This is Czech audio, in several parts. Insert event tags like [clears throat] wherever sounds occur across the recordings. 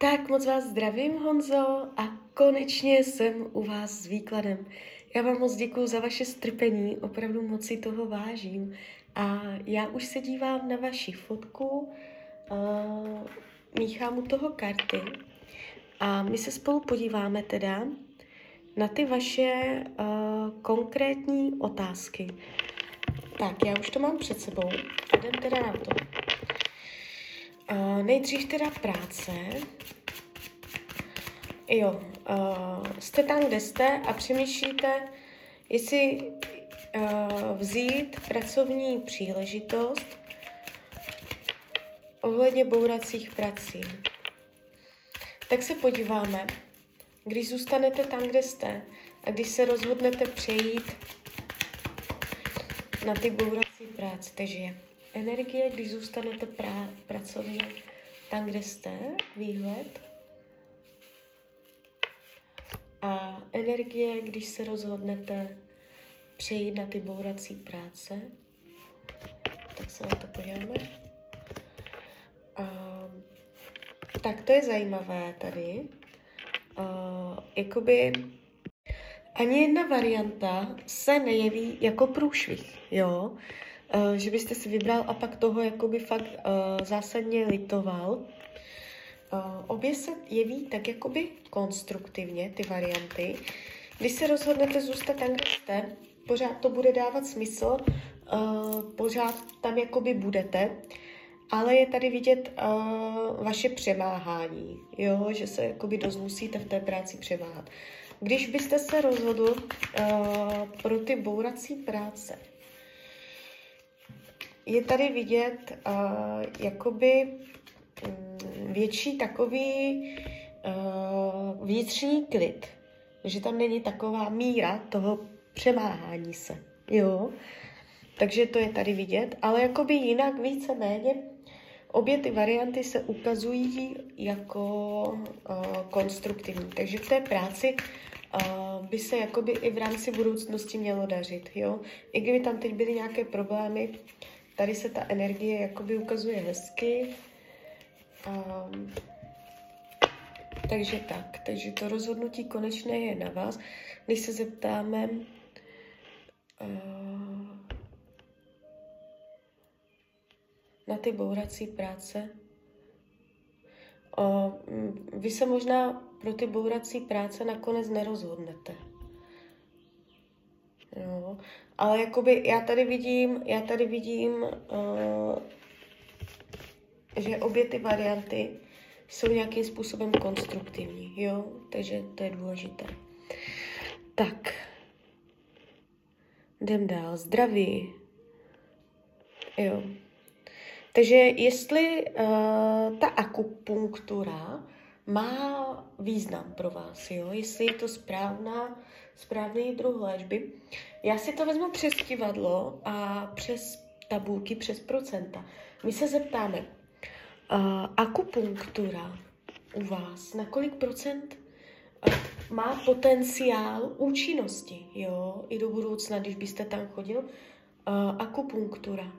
Tak moc vás zdravím, Honzo, a konečně jsem u vás s výkladem. Já vám moc děkuji za vaše strpení, opravdu moc si toho vážím. A já už se dívám na vaši fotku, uh, míchám u toho karty a my se spolu podíváme teda na ty vaše uh, konkrétní otázky. Tak, já už to mám před sebou. Jdem teda na to. Nejdřív teda práce. Jo, uh, jste tam, kde jste a přemýšlíte, jestli uh, vzít pracovní příležitost ohledně bouracích prací. Tak se podíváme, když zůstanete tam, kde jste a když se rozhodnete přejít na ty bourací práce. Takže energie, když zůstanete pra- pracovně tam, kde jste, výhled. A energie, když se rozhodnete přejít na ty bourací práce. Tak se na to podíváme. Uh, tak to je zajímavé tady. Uh, jakoby ani jedna varianta se nejeví jako průšvih, jo? Uh, že byste si vybral a pak toho jakoby fakt uh, zásadně litoval. Uh, obě se jeví tak jakoby konstruktivně, ty varianty. Když se rozhodnete zůstat tam, kde jste, pořád to bude dávat smysl, uh, pořád tam jakoby budete, ale je tady vidět uh, vaše přemáhání, jo, že se jakoby dost musíte v té práci přemáhat. Když byste se rozhodl uh, pro ty bourací práce, je tady vidět uh, jakoby um, větší takový uh, vnitřní klid, že tam není taková míra toho přemáhání se, jo. Takže to je tady vidět, ale jakoby jinak více-méně obě ty varianty se ukazují jako uh, konstruktivní. Takže v té práci uh, by se jakoby i v rámci budoucnosti mělo dařit, jo. I kdyby tam teď byly nějaké problémy, tady se ta energie jakoby ukazuje hezky. Um, takže tak, takže to rozhodnutí konečné je na vás. Když se zeptáme, uh, na ty bourací práce. Uh, vy se možná pro ty bourací práce nakonec nerozhodnete. Jo. Ale jakoby já tady vidím, já tady vidím, uh, že obě ty varianty jsou nějakým způsobem konstruktivní, jo, takže to je důležité. Tak, jdem dál. Zdraví. Jo. Takže jestli uh, ta akupunktura má význam pro vás, jo? jestli je to správná, správný druh léčby. Já si to vezmu přes kivadlo a přes tabulky, přes procenta. My se zeptáme, uh, akupunktura u vás, na kolik procent má potenciál účinnosti, jo, i do budoucna, když byste tam chodil, uh, akupunktura.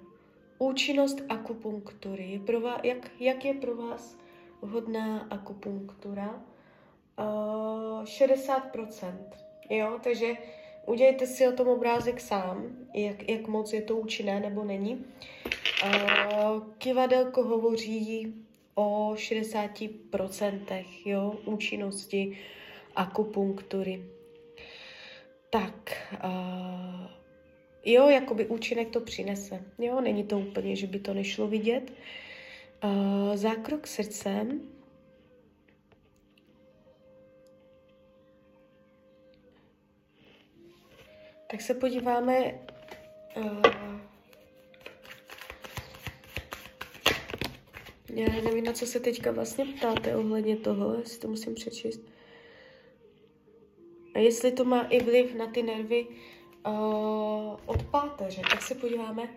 Účinnost akupunktury. Pro vás, jak, jak je pro vás vhodná akupunktura? Uh, 60%. Jo, takže udělejte si o tom obrázek sám, jak, jak moc je to účinné nebo není. Uh, kivadelko hovoří o 60% jo, účinnosti akupunktury. Tak, uh, jo, jakoby účinek to přinese. Jo, není to úplně, že by to nešlo vidět. Uh, zákrok srdcem. Tak se podíváme uh, Já nevím, na co se teďka vlastně ptáte ohledně toho, jestli to musím přečíst. A jestli to má i vliv na ty nervy, uh, od páteře, tak se podíváme,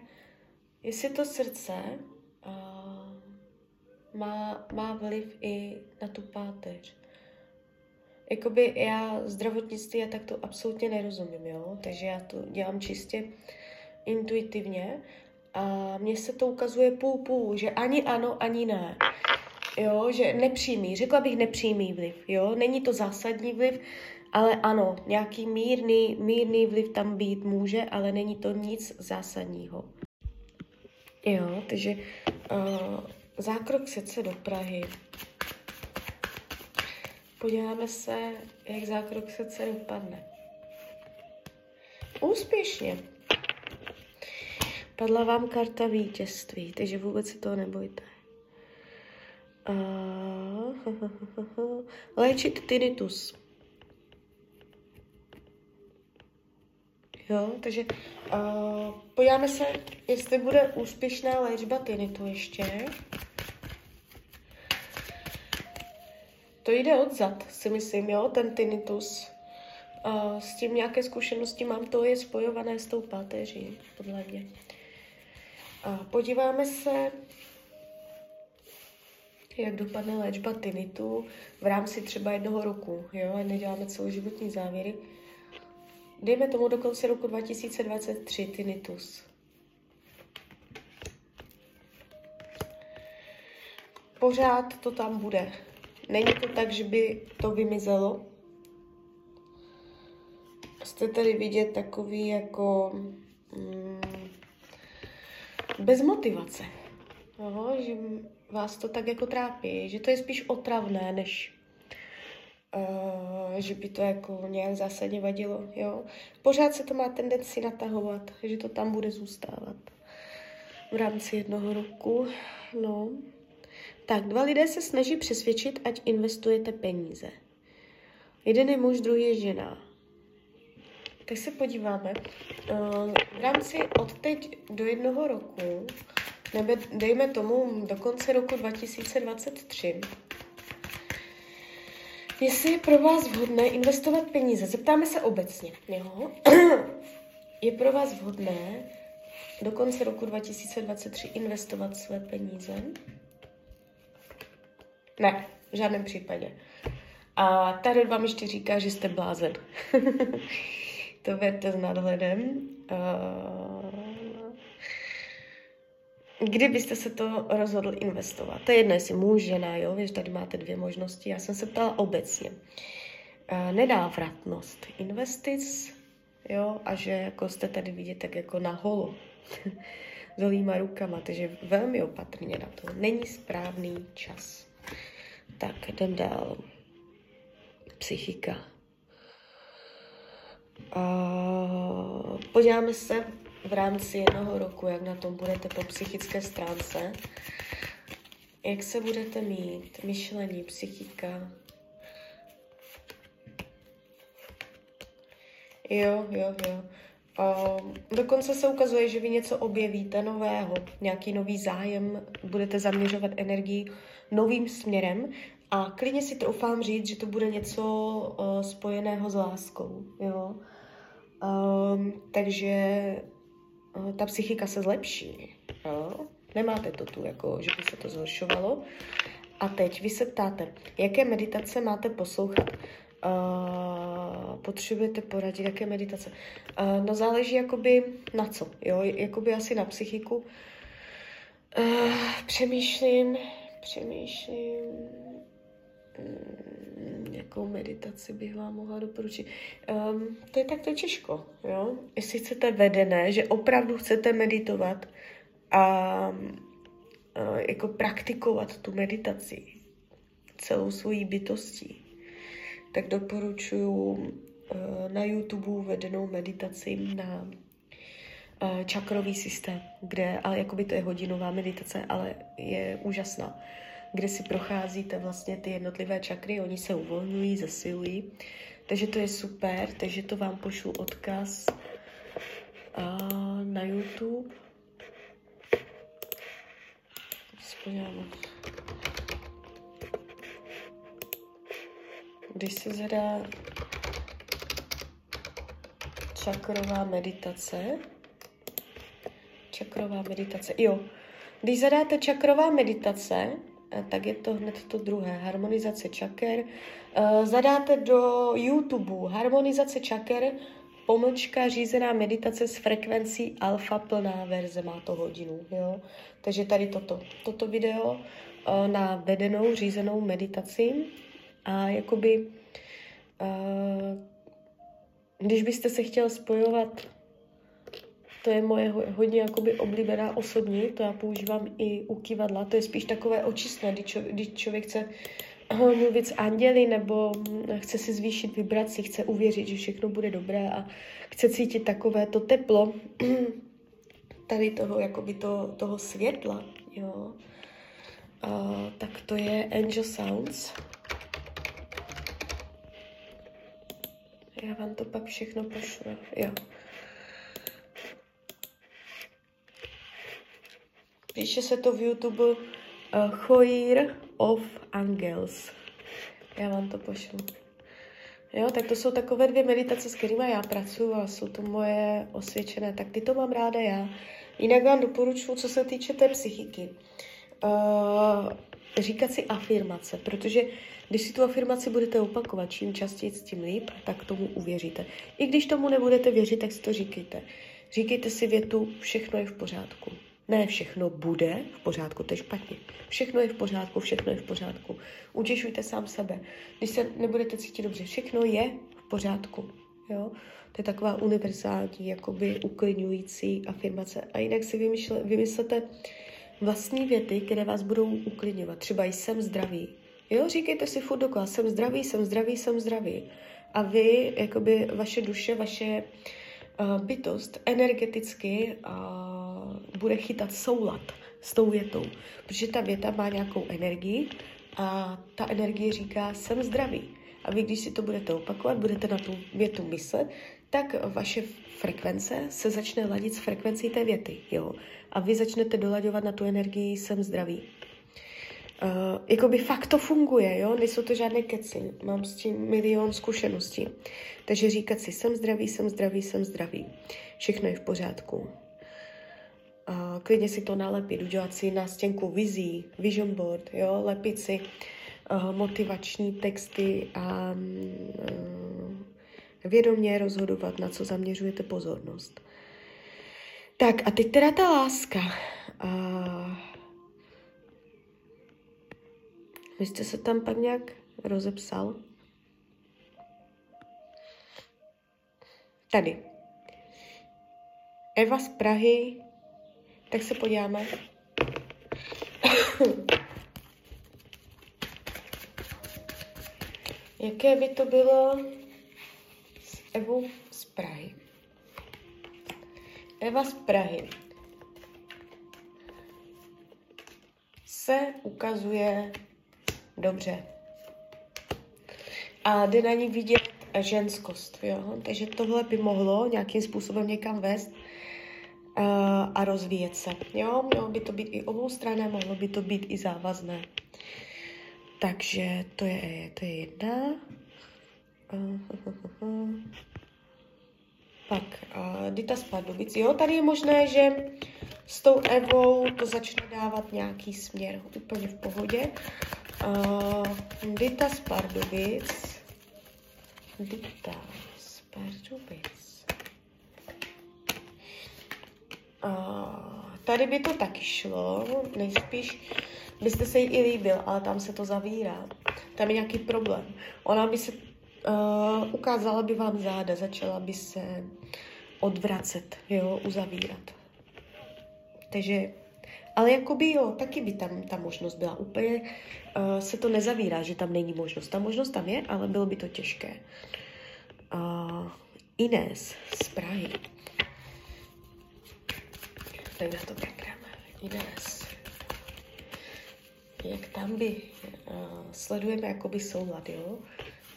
jestli to srdce uh, má, má vliv i na tu páteř. Jakoby já zdravotnictví já tak to absolutně nerozumím, jo? takže já to dělám čistě intuitivně a mně se to ukazuje půl půl, že ani ano, ani ne. jo, že nepřímý, řekla bych nepřímý vliv, jo, není to zásadní vliv, ale ano, nějaký mírný, mírný vliv tam být může, ale není to nic zásadního. Jo, takže uh, zákrok srdce do Prahy. Podíváme se, jak zákrok srdce dopadne. Úspěšně. Padla vám karta vítězství, takže vůbec se toho nebojte. Uh, [laughs] léčit tinnitus. Jo, takže uh, podíváme se, jestli bude úspěšná léčba tinnitu ještě. To jde odzad, si myslím, jo, ten tinnitus. Uh, s tím nějaké zkušenosti mám, to je spojované s tou páteří, podle mě. Uh, podíváme se, jak dopadne léčba tinnitu v rámci třeba jednoho roku, jo, neděláme celoživotní závěry. Dejme tomu do konce roku 2023 tinnitus. Pořád to tam bude. Není to tak, že by to vymizelo. Jste tady vidět takový jako mm, bez motivace. Aha, že vás to tak jako trápí, že to je spíš otravné, než uh, že by to jako nějak zásadně vadilo, jo. Pořád se to má tendenci natahovat, že to tam bude zůstávat v rámci jednoho roku, no. Tak, dva lidé se snaží přesvědčit, ať investujete peníze. Jeden je muž, druhý je žena. Tak se podíváme. Uh, v rámci od teď do jednoho roku, nebo dejme tomu do konce roku 2023, Jestli je pro vás vhodné investovat peníze, zeptáme se obecně, jo? je pro vás vhodné do konce roku 2023 investovat své peníze? Ne, v žádném případě. A tady vám ještě říká, že jste blázen. [laughs] to verte s nadhledem. Kdybyste se to rozhodl investovat. To je jedno, jestli muž, žena, jo, víš, tady máte dvě možnosti. Já jsem se ptala obecně. Nedávratnost investic, jo, a že jako jste tady vidět tak jako na holo. [laughs] s holýma rukama, takže velmi opatrně na to. Není správný čas. Tak, jdem dál. Psychika. Uh, podíváme se v rámci jednoho roku, jak na tom budete po psychické stránce. Jak se budete mít? Myšlení, psychika. Jo, jo, jo. Uh, dokonce se ukazuje, že vy něco objevíte nového, nějaký nový zájem, budete zaměřovat energii novým směrem a klidně si troufám říct, že to bude něco uh, spojeného s láskou. Jo? Um, takže uh, ta psychika se zlepší. Jo? Nemáte to tu, jako, že by se to zhoršovalo. A teď vy se ptáte, jaké meditace máte poslouchat? Uh, potřebujete poradit, jaké meditace? Uh, no záleží jakoby na co, jo, jakoby asi na psychiku. Uh, přemýšlím, přemýšlím, um, jakou meditaci bych vám mohla doporučit. Um, to je takto těžko, jo. Jestli chcete vedené, že opravdu chcete meditovat a uh, jako praktikovat tu meditaci celou svojí bytostí, tak doporučuji eh, na YouTube vedenou meditaci na eh, čakrový systém, kde, ale jakoby to je hodinová meditace, ale je úžasná, kde si procházíte vlastně ty jednotlivé čakry, oni se uvolňují, zesilují, takže to je super, takže to vám pošlu odkaz na YouTube. Podíváme. Když se zadá čakrová meditace, čakrová meditace, jo, když zadáte čakrová meditace, eh, tak je to hned to druhé, harmonizace čaker. Eh, zadáte do YouTube harmonizace čaker, pomlčka řízená meditace s frekvencí alfa plná verze, má to hodinu, jo. Takže tady toto, toto video uh, na vedenou, řízenou meditaci a jakoby uh, když byste se chtěl spojovat to je moje hodně jakoby oblíbená osobní, to já používám i u kivadla, to je spíš takové očistné, když, čo, když člověk chce [clears throat] mluvit s anděli nebo chce si zvýšit vibraci, chce uvěřit, že všechno bude dobré a chce cítit takové to teplo [clears throat] tady toho, jakoby to, toho světla, jo. Uh, tak to je Angel Sounds. Já vám to pak všechno pošlu, jo. Píše se to v YouTube uh, Choir of Angels. Já vám to pošlu. Jo, tak to jsou takové dvě meditace, s kterými já pracuji a jsou to moje osvědčené, tak ty to mám ráda já. Jinak vám doporučuji, co se týče té psychiky. Uh, říkat si afirmace, protože když si tu afirmaci budete opakovat čím častěji, tím líp, tak tomu uvěříte. I když tomu nebudete věřit, tak si to říkejte. Říkejte si větu, všechno je v pořádku. Ne všechno bude v pořádku, to je špatně. Všechno je v pořádku, všechno je v pořádku. Utěšujte sám sebe. Když se nebudete cítit dobře, všechno je v pořádku. Jo? To je taková univerzální, jakoby uklidňující afirmace. A jinak si vymyšle, vymyslete vlastní věty, které vás budou uklidňovat. Třeba jsem zdravý. Jo, říkejte si furt dokola, jsem zdravý, jsem zdravý, jsem zdravý. A vy, jakoby vaše duše, vaše uh, bytost energeticky uh, bude chytat soulad s tou větou. Protože ta věta má nějakou energii a ta energie říká, jsem zdravý. A vy, když si to budete opakovat, budete na tu větu myslet, tak vaše frekvence se začne ladit s frekvencí té věty. Jo? A vy začnete dolaďovat na tu energii, jsem zdravý. Uh, jakoby fakt to funguje, jo? nejsou to žádné keci, mám s tím milion zkušeností. Takže říkat si, jsem zdravý, jsem zdravý, jsem zdravý. Všechno je v pořádku. Uh, klidně si to nalepit, udělat si na stěnku vizí, vision board, jo? lepit si uh, motivační texty a uh, vědomě rozhodovat, na co zaměřujete pozornost. Tak a teď teda ta láska. Uh, vy jste se tam pak nějak rozepsal? Tady. Eva z Prahy. Tak se podíváme. [coughs] Jaké by to bylo Evou z Prahy? Eva z Prahy se ukazuje dobře. A jde na ní vidět ženskost, jo? Takže tohle by mohlo nějakým způsobem někam vést a rozvíjet se, jo? Mělo by to být i obou strané, mohlo by to být i závazné. Takže to je, to je jedna. Uh, uh, Pak uh, Dita z Pardubic. Jo, tady je možné, že s tou Evou to začne dávat nějaký směr úplně v pohodě. Uh, Dita z. Dita z Pardubic. Uh, tady by to taky šlo, nejspíš byste se jí i líbil, ale tam se to zavírá. Tam je nějaký problém. Ona by se, uh, ukázala by vám záda, začala by se odvracet, jo, uzavírat. Takže ale jakoby jo, taky by tam ta možnost byla. Úplně uh, se to nezavírá, že tam není možnost. Ta možnost tam je, ale bylo by to těžké. Uh, Ines z Prahy. Tak na to mrkneme. Ines. Jak tam by uh, sledujeme jakoby soulad, jo?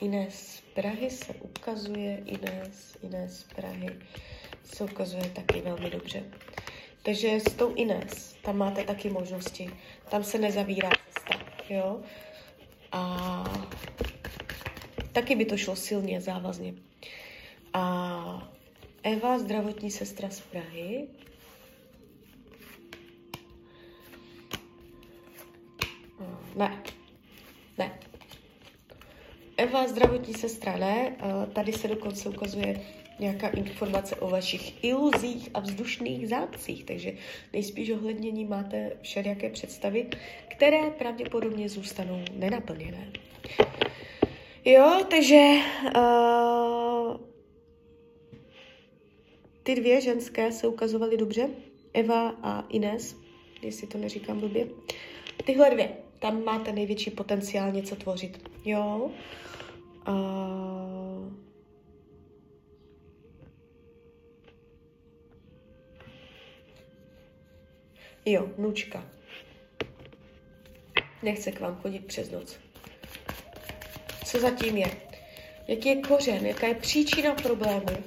Ines z Prahy se ukazuje, Ines, Ines z Prahy se ukazuje taky velmi dobře. Takže s tou Ines, tam máte taky možnosti. Tam se nezavírá cesta, jo. A taky by to šlo silně, závazně. A Eva, zdravotní sestra z Prahy. Ne. Eva, zdravotní sestra, ne. Tady se dokonce ukazuje nějaká informace o vašich iluzích a vzdušných zápcích, takže nejspíš ohlednění máte všelijaké představy, které pravděpodobně zůstanou nenaplněné. Jo, takže uh, ty dvě ženské se ukazovaly dobře, Eva a Ines, jestli to neříkám blbě. Tyhle dvě, tam máte největší potenciál něco tvořit. Jo. Uh, Jo, vnučka. Nechce k vám chodit přes noc. Co zatím je? Jaký je kořen? Jaká je příčina problému,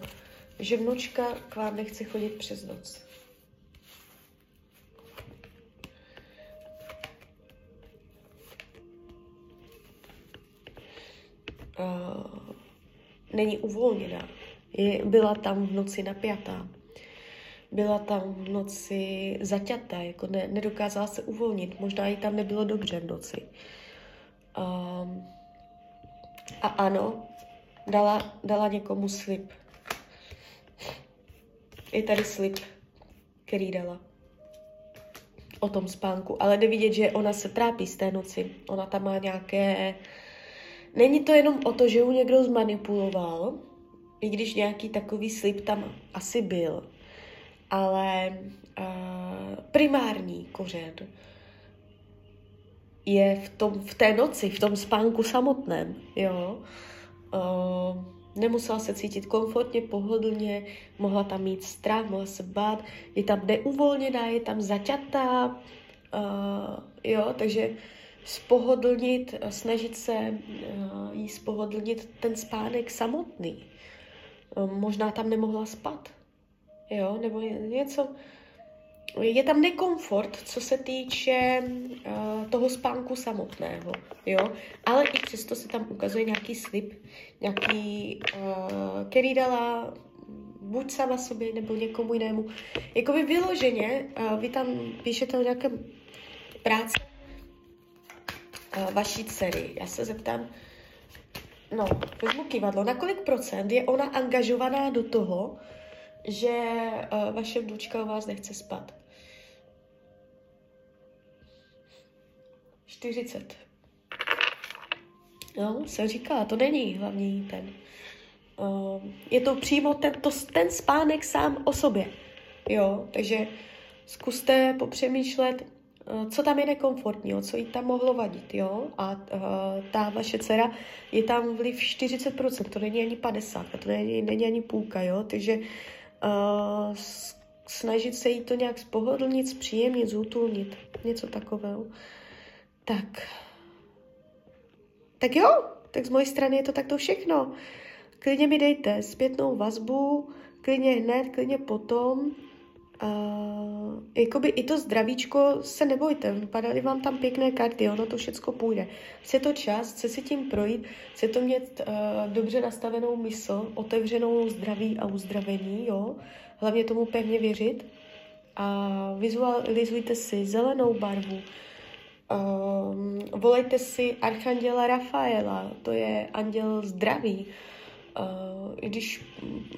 že vnučka k vám nechce chodit přes noc? Uh, není uvolněná. Je, byla tam v noci napjatá byla tam v noci zaťatá, jako ne, nedokázala se uvolnit, možná jí tam nebylo dobře v noci. Um, a ano, dala, dala někomu slib. Je tady slib, který dala o tom spánku, ale jde vidět, že ona se trápí z té noci. Ona tam má nějaké... Není to jenom o to, že ju někdo zmanipuloval, i když nějaký takový slib tam asi byl, ale uh, primární kořen je v, tom, v té noci, v tom spánku samotném, jo. Uh, nemusela se cítit komfortně, pohodlně, mohla tam mít strach, mohla se bát, je tam neuvolněná, je tam zaťatá, uh, jo, takže spohodlnit, snažit se uh, jí spohodlnit ten spánek samotný. Uh, možná tam nemohla spát, jo, nebo něco. Je tam nekomfort, co se týče uh, toho spánku samotného, jo, ale i přesto se tam ukazuje nějaký slib, nějaký, který dala buď sama sobě, nebo někomu jinému. Jakoby vyloženě, vy tam píšete o nějakém práci uh, vaší dcery. Já se zeptám, no, vezmu kivadlo, na kolik procent je ona angažovaná do toho, že uh, vaše vnučka o vás nechce spát. 40. No, jsem říkala, to není hlavní ten. Uh, je to přímo ten, to, ten spánek sám o sobě. Jo, takže zkuste popřemýšlet, co tam je nekomfortního, co jí tam mohlo vadit, jo. A uh, ta vaše dcera je tam vliv 40%, to není ani 50, to není, není ani půlka, jo. Takže uh, snažit se jí to nějak spohodlnit, zpříjemnit, zútulnit, něco takového. Tak. Tak jo, tak z mojej strany je to takto všechno. Klidně mi dejte zpětnou vazbu, klidně hned, klidně potom. Uh, jakoby i to zdravíčko se nebojte, padaly vám tam pěkné karty, ono to všecko půjde. Chce to čas, chce si tím projít, chce to mít uh, dobře nastavenou mysl, otevřenou zdraví a uzdravení, jo. Hlavně tomu pevně věřit. A vizualizujte si zelenou barvu, um, volejte si Archanděla Rafaela, to je anděl zdraví, Uh, když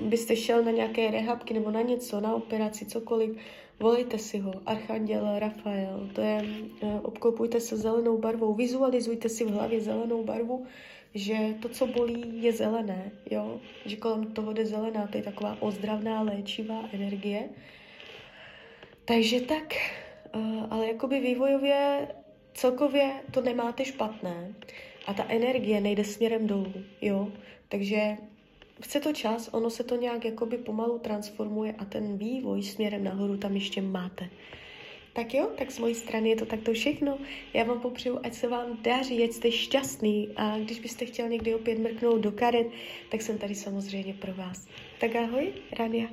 byste šel na nějaké rehabky nebo na něco, na operaci, cokoliv, volejte si ho, Archanděl Rafael, to je, uh, obklopujte se zelenou barvou, vizualizujte si v hlavě zelenou barvu, že to, co bolí, je zelené, jo? že kolem toho jde zelená, to je taková ozdravná, léčivá energie. Takže tak, uh, ale jakoby vývojově celkově to nemáte špatné a ta energie nejde směrem dolů, jo? Takže chce to čas, ono se to nějak jakoby pomalu transformuje a ten vývoj směrem nahoru tam ještě máte. Tak jo, tak z mojí strany je to takto všechno. Já vám popřeju, ať se vám daří, ať jste šťastný a když byste chtěl někdy opět mrknout do karet, tak jsem tady samozřejmě pro vás. Tak ahoj, Rania.